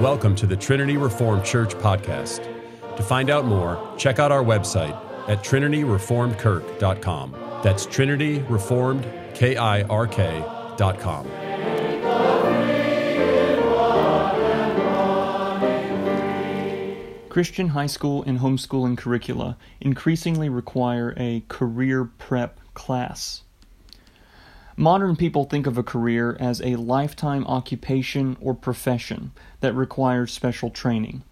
Welcome to the Trinity Reformed Church podcast. To find out more, check out our website at trinityreformedkirk.com. That's Trinity Reformed, K I R K.com. Christian high school and homeschooling curricula increasingly require a career prep class. Modern people think of a career as a lifetime occupation or profession that requires special training.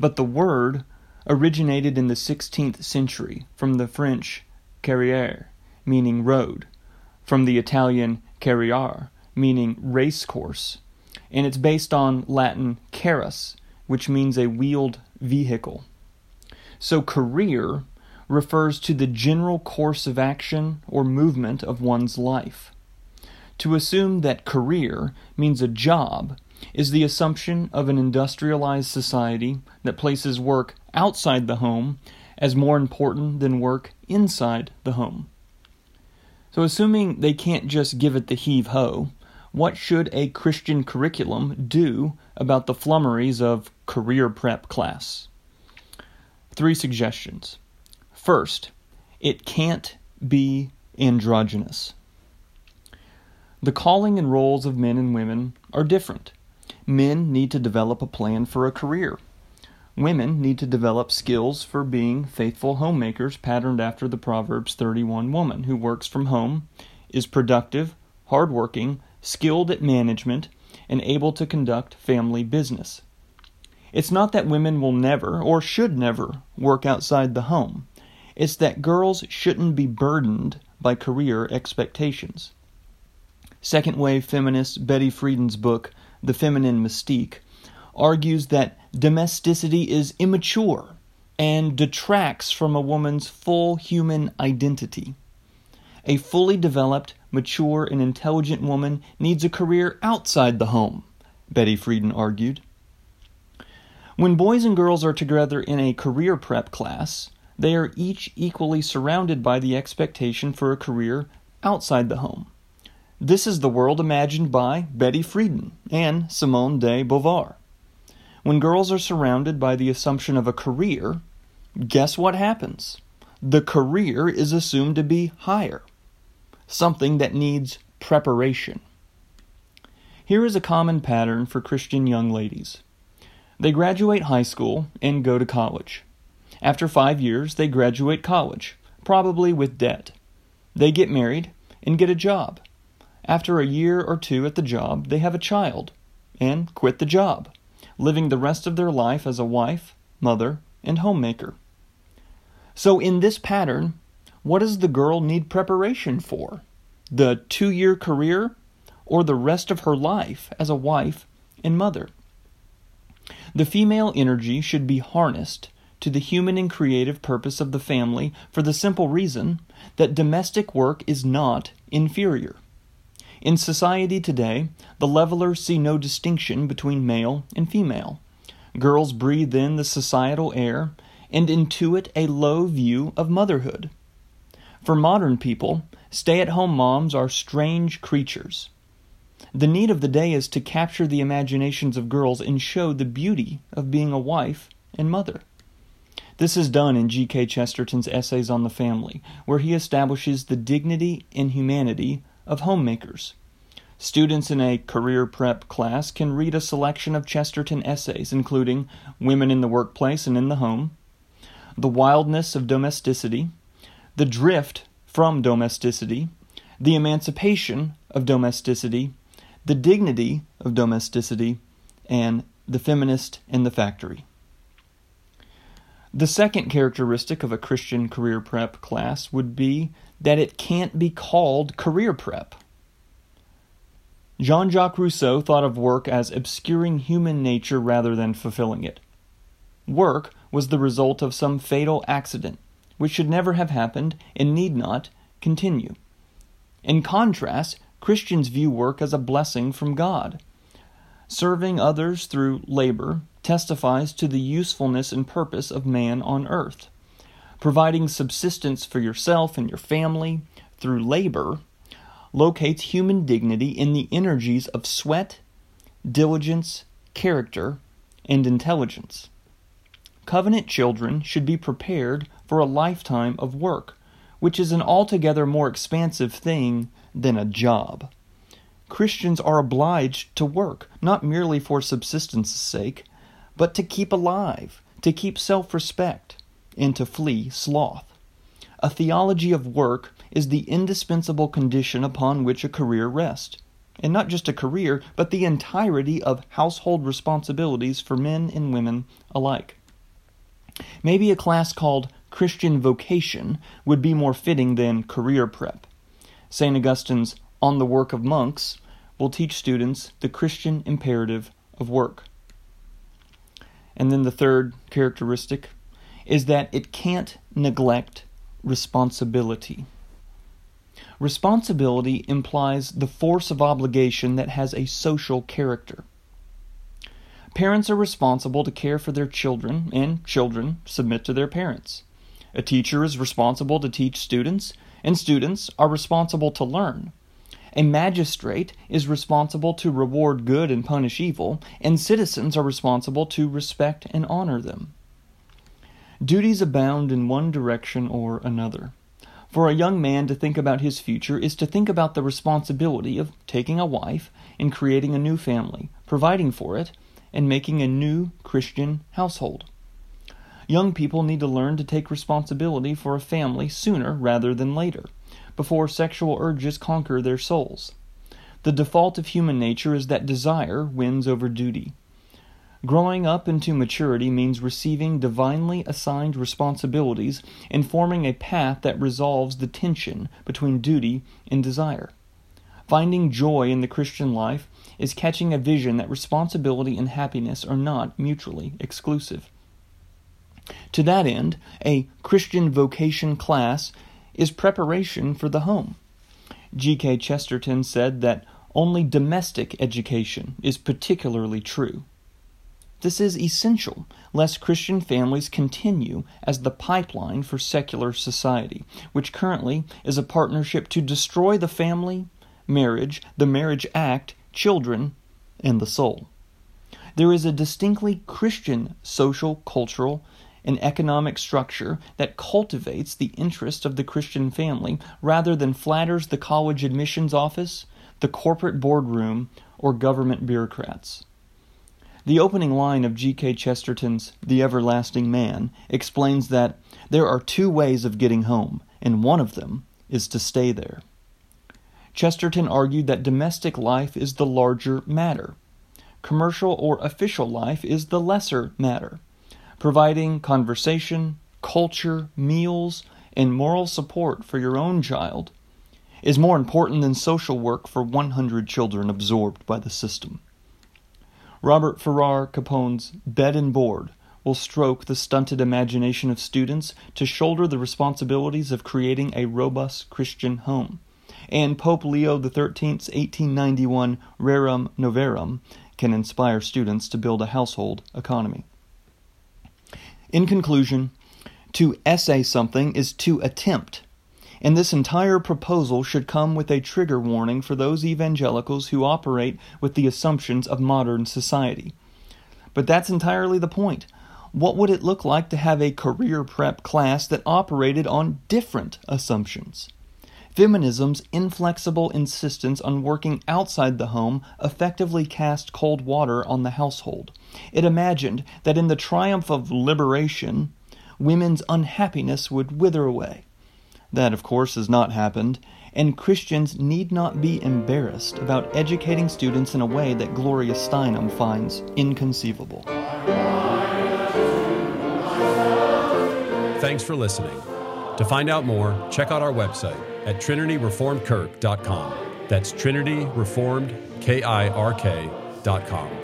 But the word originated in the 16th century from the French carrière, meaning road, from the Italian carriere, meaning race course, and it's based on Latin carrus, which means a wheeled vehicle. So, career refers to the general course of action or movement of one's life. To assume that career means a job is the assumption of an industrialized society that places work outside the home as more important than work inside the home. So, assuming they can't just give it the heave ho, what should a Christian curriculum do about the flummeries of career prep class? Three suggestions. First, it can't be androgynous. The calling and roles of men and women are different. Men need to develop a plan for a career. Women need to develop skills for being faithful homemakers patterned after the Proverbs 31 woman who works from home, is productive, hardworking, skilled at management, and able to conduct family business. It's not that women will never or should never work outside the home. It's that girls shouldn't be burdened by career expectations. Second wave feminist Betty Friedan's book, The Feminine Mystique, argues that domesticity is immature and detracts from a woman's full human identity. A fully developed, mature, and intelligent woman needs a career outside the home, Betty Friedan argued. When boys and girls are together in a career prep class, they are each equally surrounded by the expectation for a career outside the home. This is the world imagined by Betty Friedan and Simone de Beauvoir. When girls are surrounded by the assumption of a career, guess what happens? The career is assumed to be higher, something that needs preparation. Here is a common pattern for Christian young ladies they graduate high school and go to college. After five years, they graduate college, probably with debt. They get married and get a job. After a year or two at the job, they have a child and quit the job, living the rest of their life as a wife, mother, and homemaker. So, in this pattern, what does the girl need preparation for? The two year career or the rest of her life as a wife and mother? The female energy should be harnessed to the human and creative purpose of the family for the simple reason that domestic work is not inferior. In society today, the levelers see no distinction between male and female. Girls breathe in the societal air and intuit a low view of motherhood. For modern people, stay at home moms are strange creatures. The need of the day is to capture the imaginations of girls and show the beauty of being a wife and mother. This is done in G.K. Chesterton's Essays on the Family, where he establishes the dignity and humanity of homemakers. Students in a career prep class can read a selection of Chesterton essays, including Women in the Workplace and in the Home, The Wildness of Domesticity, The Drift from Domesticity, The Emancipation of Domesticity, The Dignity of Domesticity, and The Feminist in the Factory. The second characteristic of a Christian career prep class would be that it can't be called career prep. Jean Jacques Rousseau thought of work as obscuring human nature rather than fulfilling it. Work was the result of some fatal accident, which should never have happened and need not continue. In contrast, Christians view work as a blessing from God. Serving others through labor testifies to the usefulness and purpose of man on earth. Providing subsistence for yourself and your family through labor locates human dignity in the energies of sweat, diligence, character, and intelligence. Covenant children should be prepared for a lifetime of work, which is an altogether more expansive thing than a job. Christians are obliged to work, not merely for subsistence's sake, but to keep alive, to keep self respect, and to flee sloth. A theology of work is the indispensable condition upon which a career rests. And not just a career, but the entirety of household responsibilities for men and women alike. Maybe a class called Christian Vocation would be more fitting than Career Prep. St. Augustine's On the Work of Monks will teach students the Christian imperative of work. And then the third characteristic is that it can't neglect responsibility. Responsibility implies the force of obligation that has a social character. Parents are responsible to care for their children, and children submit to their parents. A teacher is responsible to teach students, and students are responsible to learn. A magistrate is responsible to reward good and punish evil, and citizens are responsible to respect and honor them. Duties abound in one direction or another. For a young man to think about his future is to think about the responsibility of taking a wife and creating a new family, providing for it, and making a new Christian household. Young people need to learn to take responsibility for a family sooner rather than later, before sexual urges conquer their souls. The default of human nature is that desire wins over duty. Growing up into maturity means receiving divinely assigned responsibilities and forming a path that resolves the tension between duty and desire. Finding joy in the Christian life is catching a vision that responsibility and happiness are not mutually exclusive. To that end, a Christian vocation class is preparation for the home. G.K. Chesterton said that only domestic education is particularly true. This is essential, lest Christian families continue as the pipeline for secular society, which currently is a partnership to destroy the family, marriage, the marriage act, children, and the soul. There is a distinctly Christian social, cultural, and economic structure that cultivates the interest of the Christian family rather than flatters the college admissions office, the corporate boardroom, or government bureaucrats. The opening line of G.K. Chesterton's The Everlasting Man explains that there are two ways of getting home, and one of them is to stay there. Chesterton argued that domestic life is the larger matter. Commercial or official life is the lesser matter. Providing conversation, culture, meals, and moral support for your own child is more important than social work for 100 children absorbed by the system. Robert Farrar Capon's Bed and Board will stroke the stunted imagination of students to shoulder the responsibilities of creating a robust Christian home. And Pope Leo XIII's 1891 Rerum Novarum can inspire students to build a household economy. In conclusion, to essay something is to attempt and this entire proposal should come with a trigger warning for those evangelicals who operate with the assumptions of modern society. But that's entirely the point. What would it look like to have a career prep class that operated on different assumptions? Feminism's inflexible insistence on working outside the home effectively cast cold water on the household. It imagined that in the triumph of liberation, women's unhappiness would wither away. That, of course, has not happened, and Christians need not be embarrassed about educating students in a way that Gloria Steinem finds inconceivable. Thanks for listening. To find out more, check out our website at trinityreformedkirk.com. That's trinityreformedkirk.com.